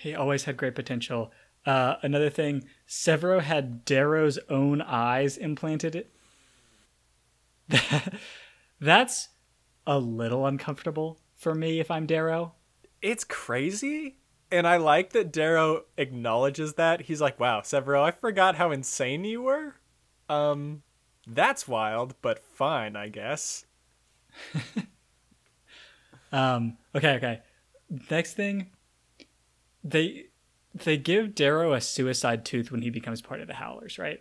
He always had great potential. Uh, another thing, Sevro had Darrow's own eyes implanted. That's a little uncomfortable for me if I'm Darrow. It's crazy, and I like that Darrow acknowledges that. He's like, "Wow, Sevro, I forgot how insane you were." Um, that's wild, but fine, I guess. Um, okay, okay. Next thing, they they give Darrow a suicide tooth when he becomes part of the Howlers, right?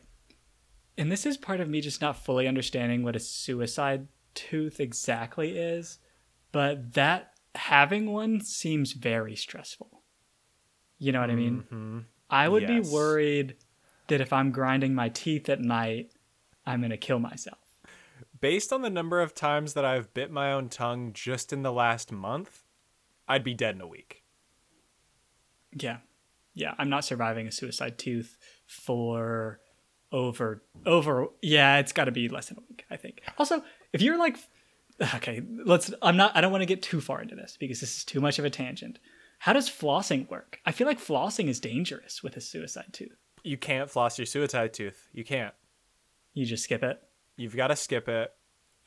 And this is part of me just not fully understanding what a suicide tooth exactly is, but that having one seems very stressful. You know what I mean? hmm I would Yes. be worried that if I'm grinding my teeth at night, I'm going to kill myself. Based on the number of times that I've bit my own tongue just in the last month, I'd be dead in a week. Yeah. Yeah, I'm not surviving a suicide tooth for over over yeah, it's got to be less than a week, I think. Also, if you're like okay, let's I'm not I don't want to get too far into this because this is too much of a tangent. How does flossing work? I feel like flossing is dangerous with a suicide tooth. You can't floss your suicide tooth. You can't. You just skip it. You've got to skip it.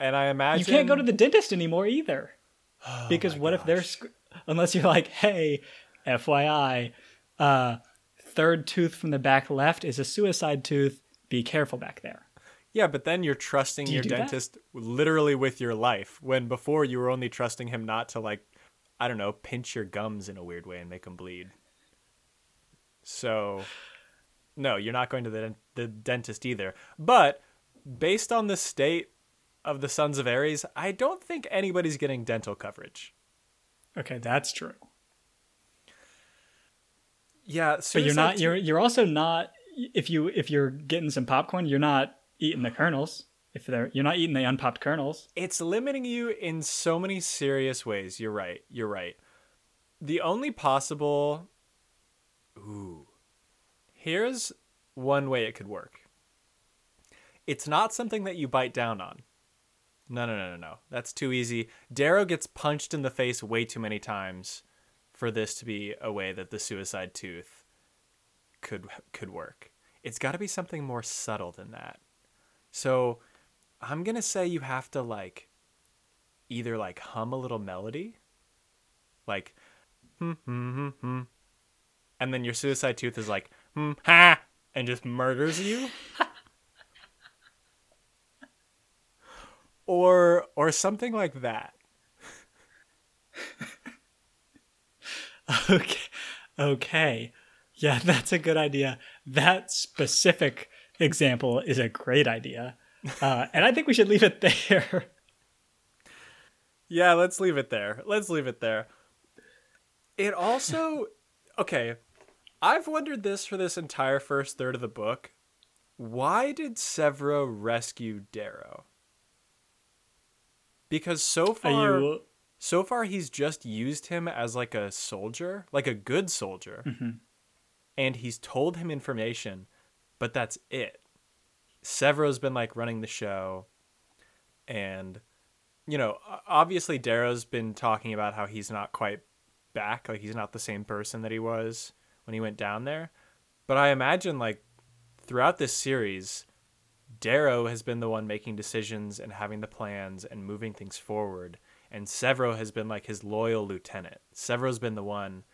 And I imagine You can't go to the dentist anymore either. Oh because what if they're sc- unless you're like, "Hey, FYI, uh third tooth from the back left is a suicide tooth. Be careful back there." Yeah, but then you're trusting you your do that? dentist literally with your life when before you were only trusting him not to like I don't know, pinch your gums in a weird way and make them bleed. So no, you're not going to the the dentist either. But based on the state of the Sons of Ares, I don't think anybody's getting dental coverage. Okay, that's true. Yeah, But you're not suicide you're you're also not if you if you're getting some popcorn, you're not eating the kernels. If they're you're not eating the unpopped kernels. it's limiting you in so many serious ways. You're right. You're right. The only possible Ooh. Here's one way it could work. It's not something that you bite down on. No, no, no, no, no. That's too easy. Darrow gets punched in the face way too many times for this to be a way that the suicide tooth could could work. it's got to be something more subtle than that. So I'm going to say you have to like either like hum a little melody, like hmm hmm hmm hmm, and then your suicide tooth is like hmm ha and just murders you. or or something like that. Okay. Okay. Yeah, that's a good idea. That specific example is a great idea. Uh, and I think we should leave it there. Yeah, let's leave it there. Let's leave it there. It also, okay, I've wondered this for this entire first third of the book. Why did Sevro rescue Darrow? Because so far, you... so far he's just used him as like a soldier, like a good soldier, mm-hmm. and he's told him information, but that's it. Sevro's been like running the show, and you know, obviously Darrow's been talking about how he's not quite back, like he's not the same person that he was when he went down there. But I imagine like throughout this series, Darrow has been the one making decisions and having the plans and moving things forward, and Sevro has been like his loyal lieutenant. Sevro's been the one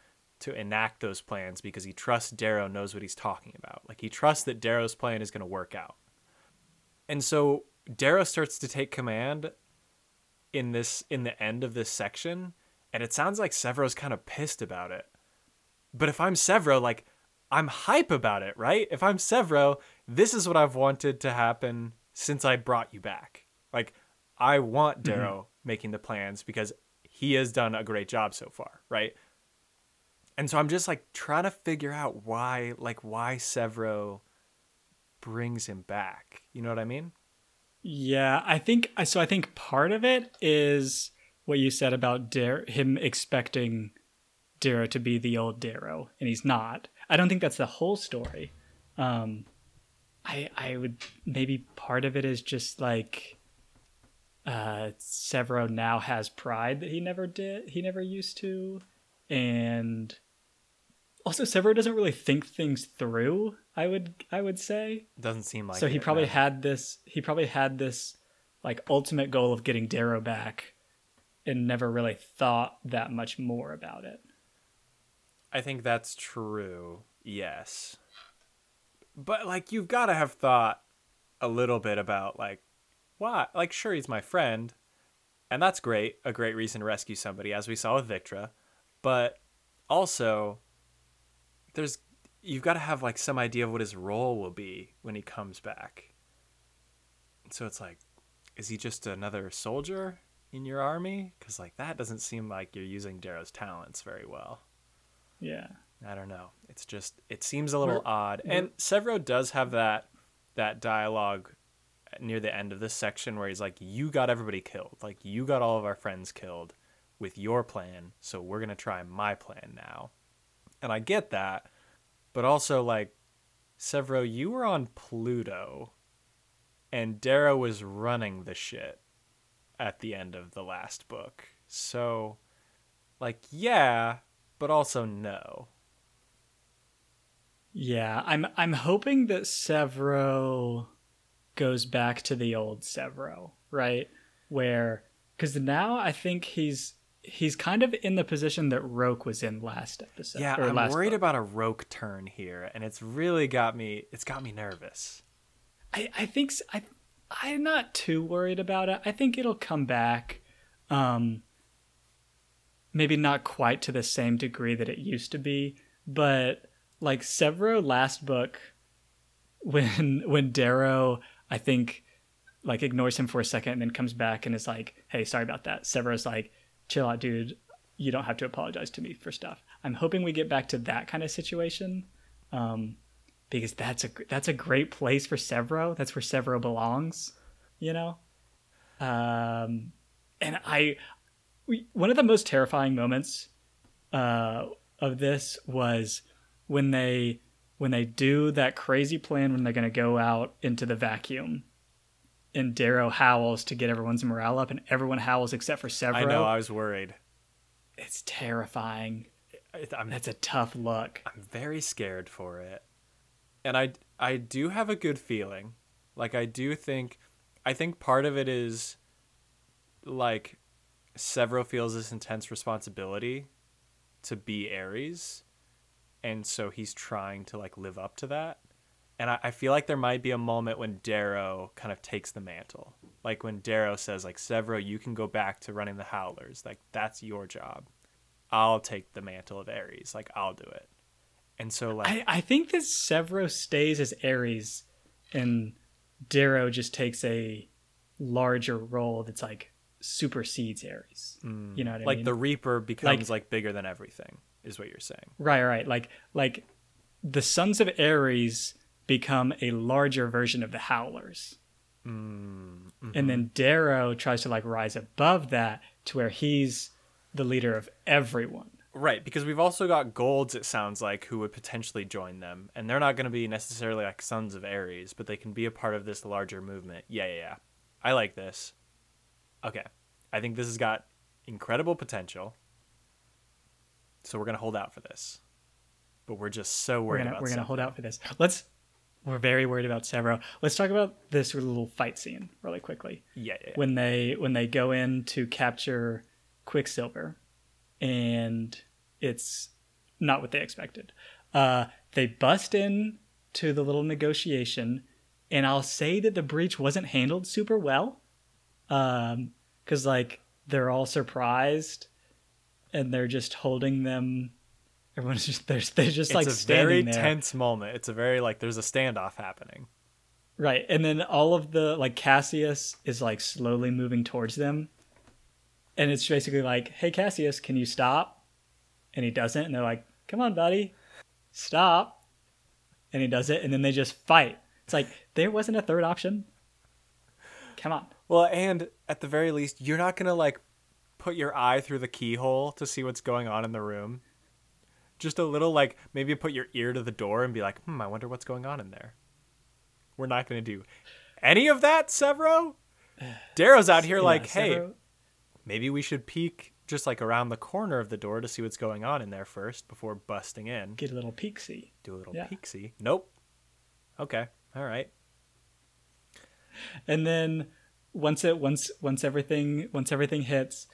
to enact those plans because he trusts Darrow knows what he's talking about. Like he trusts that Darrow's plan is going to work out. And so Darrow starts to take command in this in the end of this section, and it sounds like Sevro's kind of pissed about it. But if I'm Sevro, like I'm hype about it, right? If I'm Sevro, this is what I've wanted to happen since I brought you back. Like I want mm-hmm. Darrow mm-hmm. making the plans because he has done a great job so far, right? And so I'm just like trying to figure out why like why Sevro brings him back. You know what I mean? Yeah, I think so. I think part of it is what you said about Dar- him expecting Darrow to be the old Darrow, and he's not. I don't think that's the whole story. Um, I I would maybe part of it is just like uh, Sevro now has pride that he never did, he never used to, and also Sevro doesn't really think things through. I would I would say doesn't seem like so. He probably no. had this. He probably had this like ultimate goal of getting Darrow back, and never really thought that much more about it. I think that's true. Yes, but like you've got to have thought a little bit about like why. Like sure, he's my friend, and that's great. A great reason to rescue somebody, as we saw with Victra, but also there's you've got to have like some idea of what his role will be when he comes back. So it's like, is he just another soldier in your army? Because like that doesn't seem like you're using Darrow's talents very well. Yeah. I don't know. It's just it seems a little we're, odd. And Sevro does have that that dialogue near the end of this section where he's like, "You got everybody killed. Like you got all of our friends killed with your plan. So we're gonna try my plan now." And I get that, but also like Sevro, you were on Pluto, and Darrow was running the shit at the end of the last book. So, like, yeah, but also no. Yeah, I'm I'm hoping that Sevro goes back to the old Sevro, right? Where because now I think he's he's kind of in the position that Roque was in last episode. Yeah, I'm worried book. about a Roque turn here, and it's really got me. It's got me nervous. I I think I I'm not too worried about it. I think it'll come back. Um, maybe not quite to the same degree that it used to be, but like Sevro last book, when when Darrow I think like ignores him for a second and then comes back and is like, "Hey, sorry about that." Sevro's like chill out, dude. You don't have to apologize to me for stuff. I'm hoping we get back to that kind of situation, um, because that's a that's a great place for Sevro. That's where Sevro belongs, you know. Um, and I, we, one of the most terrifying moments uh, of this was when they when they do that crazy plan when they're going to go out into the vacuum and Darrow howls to get everyone's morale up, and everyone howls except for Sevro. I know. I was worried. It's terrifying. I'm, That's a tough look. I'm very scared for it, and I I do have a good feeling. Like I do think I think part of it is like Sevro feels this intense responsibility to be Ares. And so he's trying to like live up to that. And I, I feel like there might be a moment when Darrow kind of takes the mantle. Like when Darrow says, like, Sevro, you can go back to running the Howlers. Like, that's your job. I'll take the mantle of Ares. Like, I'll do it. And so, like, I, I think that Sevro stays as Ares and Darrow just takes a larger role that's like supersedes Ares. Mm. You know what I like mean? the Reaper becomes like, bigger than everything, is what you're saying. Right, right. Like like the Sons of Ares become a larger version of the Howlers. Mm, and then mm-hmm. Darrow tries to like rise above that to where he's the leader of everyone. Right, because we've also got Golds, it sounds like, who would potentially join them. And they're not going to be necessarily like Sons of Ares, but they can be a part of this larger movement. Yeah, yeah, yeah. I like this. Okay. I think this has got incredible potential. So we're going to hold out for this. But we're just so We're worried gonna about we're gonna hold out for this. Let's we're very worried about Sevro. Let's talk about this little fight scene really quickly. Yeah, yeah, yeah. when they when they go in to capture Quicksilver, and it's not what they expected. Uh, they bust in to the little negotiation, and I'll say that the breach wasn't handled super well, because like they're all surprised, and they're just holding them. Everyone's just they're, they're just it's like a standing very there. tense moment. It's a very, like, there's a standoff happening. Right. And then all of the like Cassius is like slowly moving towards them. And it's basically like, "Hey Cassius, can you stop?" And he doesn't, and they're like, "Come on, buddy. Stop." And he does it, and then they just fight. It's like there wasn't a third option. Come on. Well, and at the very least, you're not gonna like put your eye through the keyhole to see what's going on in the room. Just a little like maybe put your ear to the door and be like, hmm, I wonder what's going on in there. We're not gonna do any of that, Sevro. Darrow's out here like, hey, Sevro- maybe we should peek just like around the corner of the door to see what's going on in there first before busting in. get a little peek see. Do a little Yeah. peeksy. Nope. Okay. All right. and then once it once once everything once everything hits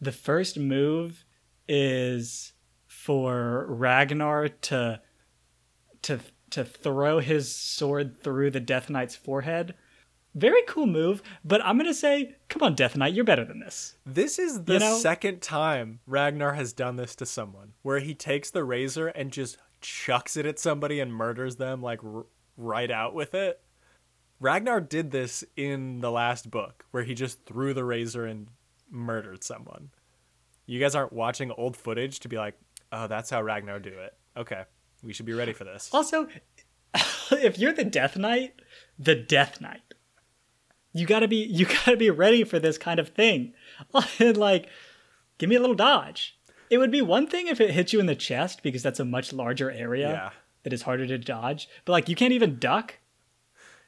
the first move is for Ragnar to to to throw his sword through the Death Knight's forehead. Very cool move, but I'm gonna say, come on, Death Knight, you're better than this. This is the You know- second time Ragnar has done this to someone, where he takes the razor and just chucks it at somebody and murders them like r- right out with it. Ragnar did this in the last book, where he just threw the razor and murdered someone. You guys aren't watching old footage to be like, oh, that's how Ragnar do it. Okay, we should be ready for this. Also, if you're the Death Knight, the Death Knight, you gotta be you gotta be ready for this kind of thing. like, give me a little dodge. It would be one thing if it hit you in the chest because that's a much larger area Yeah. that is harder to dodge. But like, you can't even duck.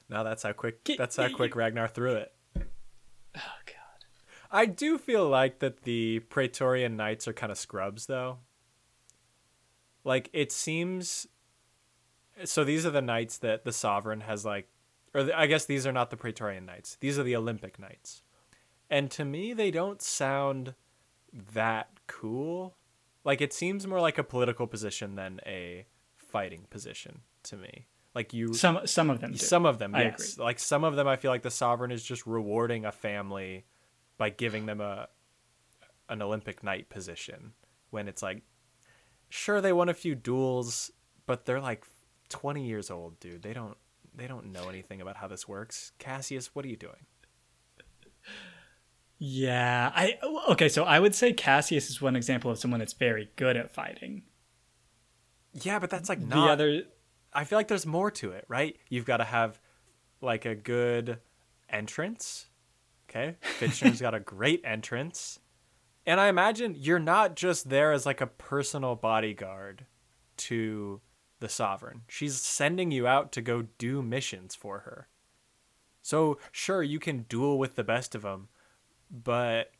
Now that's how quick. That's how quick Ragnar threw it. Oh god. I do feel like that the Praetorian Knights are kind of scrubs, though. Like it seems. So these are the knights that the sovereign has like, or the, I guess these are not the Praetorian Knights. These are the Olympic Knights, and to me they don't sound that cool. Like it seems more like a political position than a fighting position to me. Like you, Some some of them. Do. some of them, I yes. Like some of them, I feel like the sovereign is just rewarding a family by giving them a an Olympic knight position. When it's like, sure they won a few duels, but they're like twenty years old, dude. They don't they don't know anything about how this works. Cassius, what are you doing? Yeah, I oh, okay. So I would say Cassius is one example of someone that's very good at fighting. Yeah, but that's like not The other, I feel like there's more to it, right? You've got to have like a good entrance. Okay. Fitchner's got a great entrance. And I imagine you're not just there as like a personal bodyguard to the sovereign. She's sending you out to go do missions for her. So, sure, you can duel with the best of them, but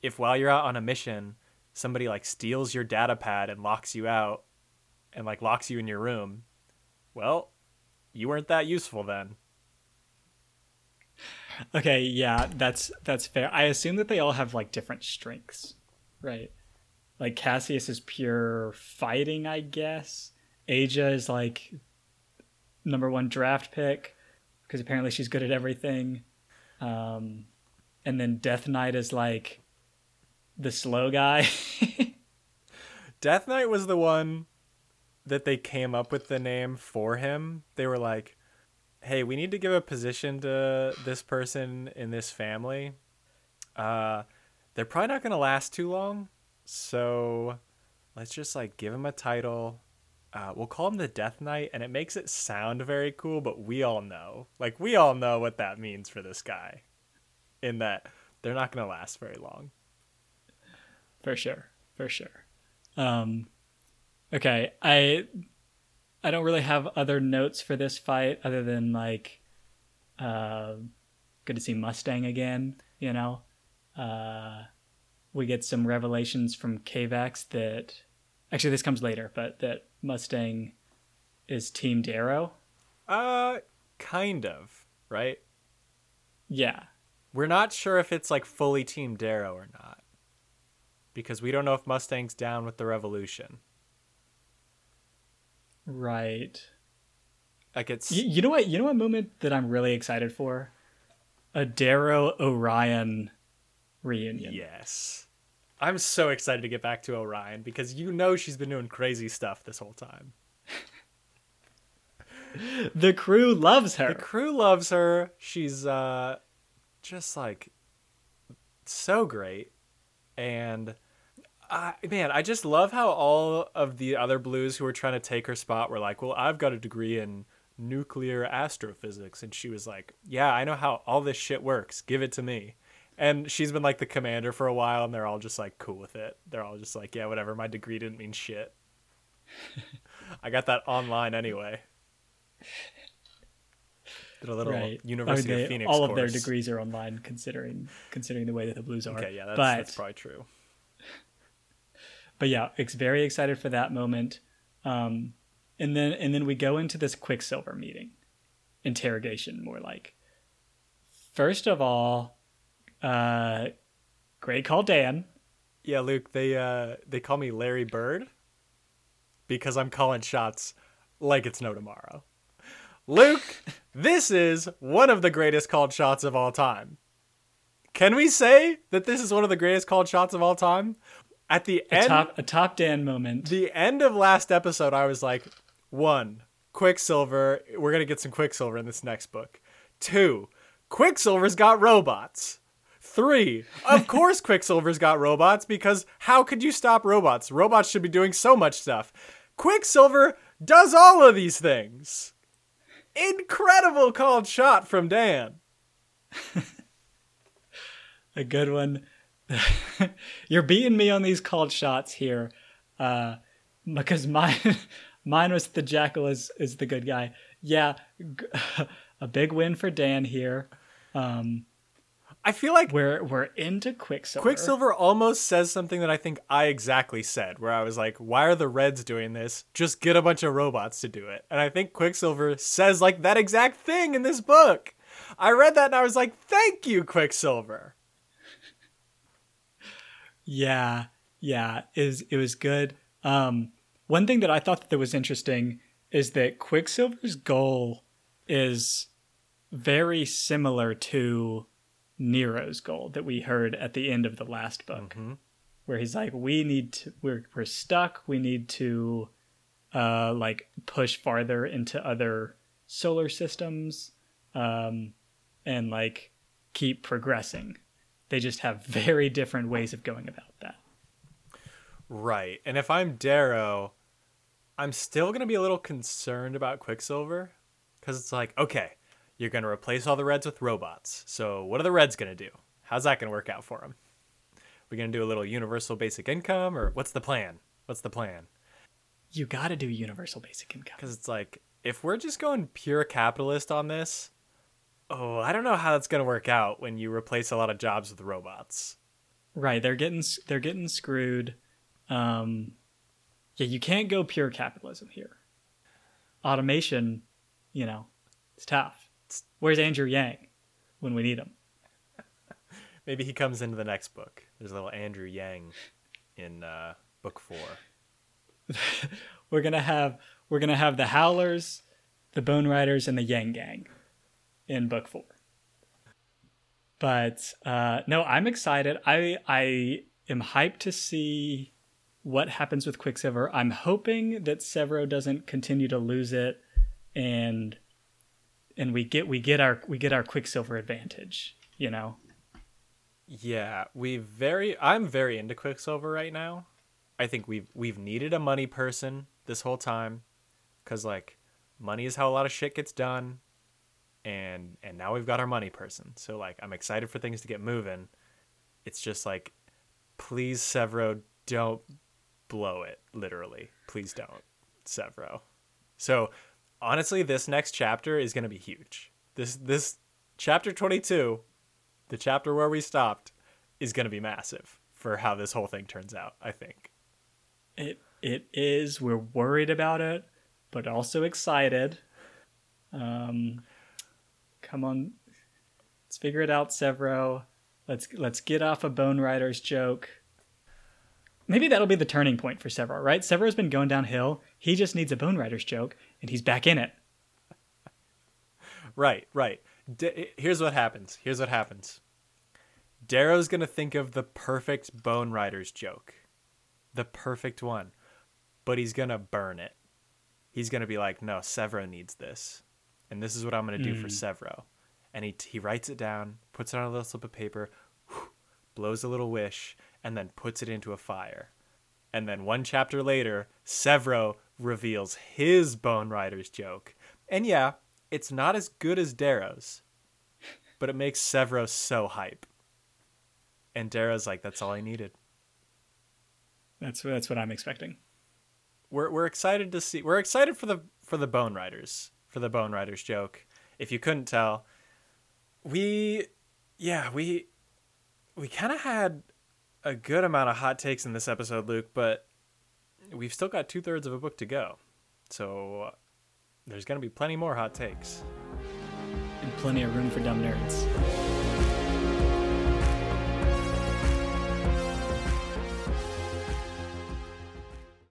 if while you're out on a mission, somebody like steals your data pad and locks you out and like locks you in your room, well, you weren't that useful then. Okay, yeah, that's that's fair. I assume that they all have like different strengths, right? Like Cassius is pure fighting, I guess. Aja is like number one draft pick because apparently she's good at everything. Um, and then Death Knight is like the slow guy. Death Knight was the one that they came up with the name for him. They were like, "Hey, we need to give a position to this person in this family. Uh, they're probably not going to last too long, so let's just like give him a title. Uh, we'll call him the Death Knight, and it makes it sound very cool. But we all know, like, we all know what that means for this guy. In that they're not going to last very long. for sure, for sure. Um, okay, I I don't really have other notes for this fight other than like, uh, good to see Mustang again. You know, uh, we get some revelations from Kavax that actually this comes later, but that Mustang is Team Darrow. Uh, kind of, right? Yeah, We're not sure if it's like fully Team Darrow or not. Because we don't know if Mustang's down with the revolution. Right. Like it's Y- you know what? You know what moment that I'm really excited for? A Darrow Orion reunion. yes. I'm so excited to get back to Orion because you know she's been doing crazy stuff this whole time. The crew loves her. The crew loves her. She's uh just like so great. And I man, I just love how all of the other blues who were trying to take her spot were like, "Well, I've got a degree in nuclear astrophysics." And she was like, "Yeah, I know how all this shit works. Give it to me." And she's been like the commander for a while and they're all just like cool with it. They're all just like, "Yeah, whatever. My degree didn't mean shit." I got that online anyway. Did a little right. University I mean, of they- Phoenix all of their degrees are online, considering considering the way that the Blues are. Okay, yeah, that's, but that's probably true. But yeah, it's very excited for that moment. Um, and then and then we go into this Quicksilver meeting, interrogation more like. First of all, uh, great call, Dan. Yeah, Luke, they uh they call me Larry Bird because I'm calling shots like it's no tomorrow. Luke, this is one of the greatest called shots of all time. Can we say that this is one of the greatest called shots of all time? At the A end top a top Dan moment. the end of last episode, I was like, one, Quicksilver. We're gonna get some Quicksilver in this next book. Two, Quicksilver's got robots. Three, of course, Quicksilver's got robots because how could you stop robots? Robots should be doing so much stuff. Quicksilver does all of these things. Incredible called shot from Dan. a good one. You're beating me on these called shots here, uh, because mine, mine was the jackal is is the good guy. Yeah, g- a big win for Dan here. Um, I feel like we're we're into Quicksilver. Quicksilver almost says something that I think I exactly said, where I was like, why are the Reds doing this? Just get a bunch of robots to do it. And I think Quicksilver says like that exact thing in this book. I read that and I was like, thank you, Quicksilver. Yeah, yeah, is it was good. Um, one thing that I thought that was interesting is that Quicksilver's goal is very similar to Nero's goal that we heard at the end of the last book, where he's like, "We need to, we're we're stuck. We need to, uh, like push farther into other solar systems, um, and like keep progressing." They just have very different ways of going about that. Right. And if I'm Darrow, I'm still going to be a little concerned about Quicksilver because it's like, okay, you're going to replace all the Reds with robots. So what are the Reds going to do? How's that going to work out for them? We're going to do a little universal basic income or what's the plan? What's the plan? You got to do universal basic income. Because it's like, if we're just going pure capitalist on this, oh, I don't know how that's going to work out when you replace a lot of jobs with robots. Right, they're getting they're getting screwed. Um, yeah, you can't go pure capitalism here. Automation you know, it's tough. Where's Andrew Yang when we need him? Maybe he comes into the next book. There's a little Andrew Yang in uh, book four. we're gonna have we're gonna have the Howlers, the Bone Riders, and the Yang Gang in book four. But uh, no, I'm excited. I I am hyped to see what happens with Quicksilver. I'm hoping that Sevro doesn't continue to lose it, and and we get we get our we get our Quicksilver advantage. You know. Yeah, we very. I'm very into Quicksilver right now. I think we've we've needed a money person this whole time, because like, money is how a lot of shit gets done, and and now we've got our money person. So like, I'm excited for things to get moving. It's just like, please Sevro, don't blow it. Literally, please don't, Sevro. So honestly, this next chapter is gonna be huge. This this chapter 22 the chapter where we stopped is going to be massive for how this whole thing turns out, I think. It it is. We're worried about it, but also excited. Um come on. Let's figure it out, Sevro. Let's let's get off a Bone Riders joke. Maybe that'll be the turning point for Sevro, right? Sevro's been going downhill. He just needs a Bone Riders joke, and he's back in it. Right, right. D- here's what happens. Here's what happens. Darrow's gonna think of the perfect Bone Riders joke, the perfect one, but he's gonna burn it. He's gonna be like, "No, Sevro needs this, and this is what I'm gonna do for mm. Sevro." And he he writes it down, puts it on a little slip of paper, whew, blows a little wish, and then puts it into a fire. And then one chapter later, Sevro reveals his Bone Riders joke. And yeah, it's not as good as Darrow's, but it makes Sevro so hype. And Darrow's like, that's all I needed. That's that's what I'm expecting. We're we're excited to see. We're excited for the for the Bone Riders for the Bone Riders joke. If you couldn't tell, we yeah we we kind of had a good amount of hot takes in this episode, Luke, but we've still got two thirds of a book to go. So there's going to be plenty more hot takes. And plenty of room for dumb nerds.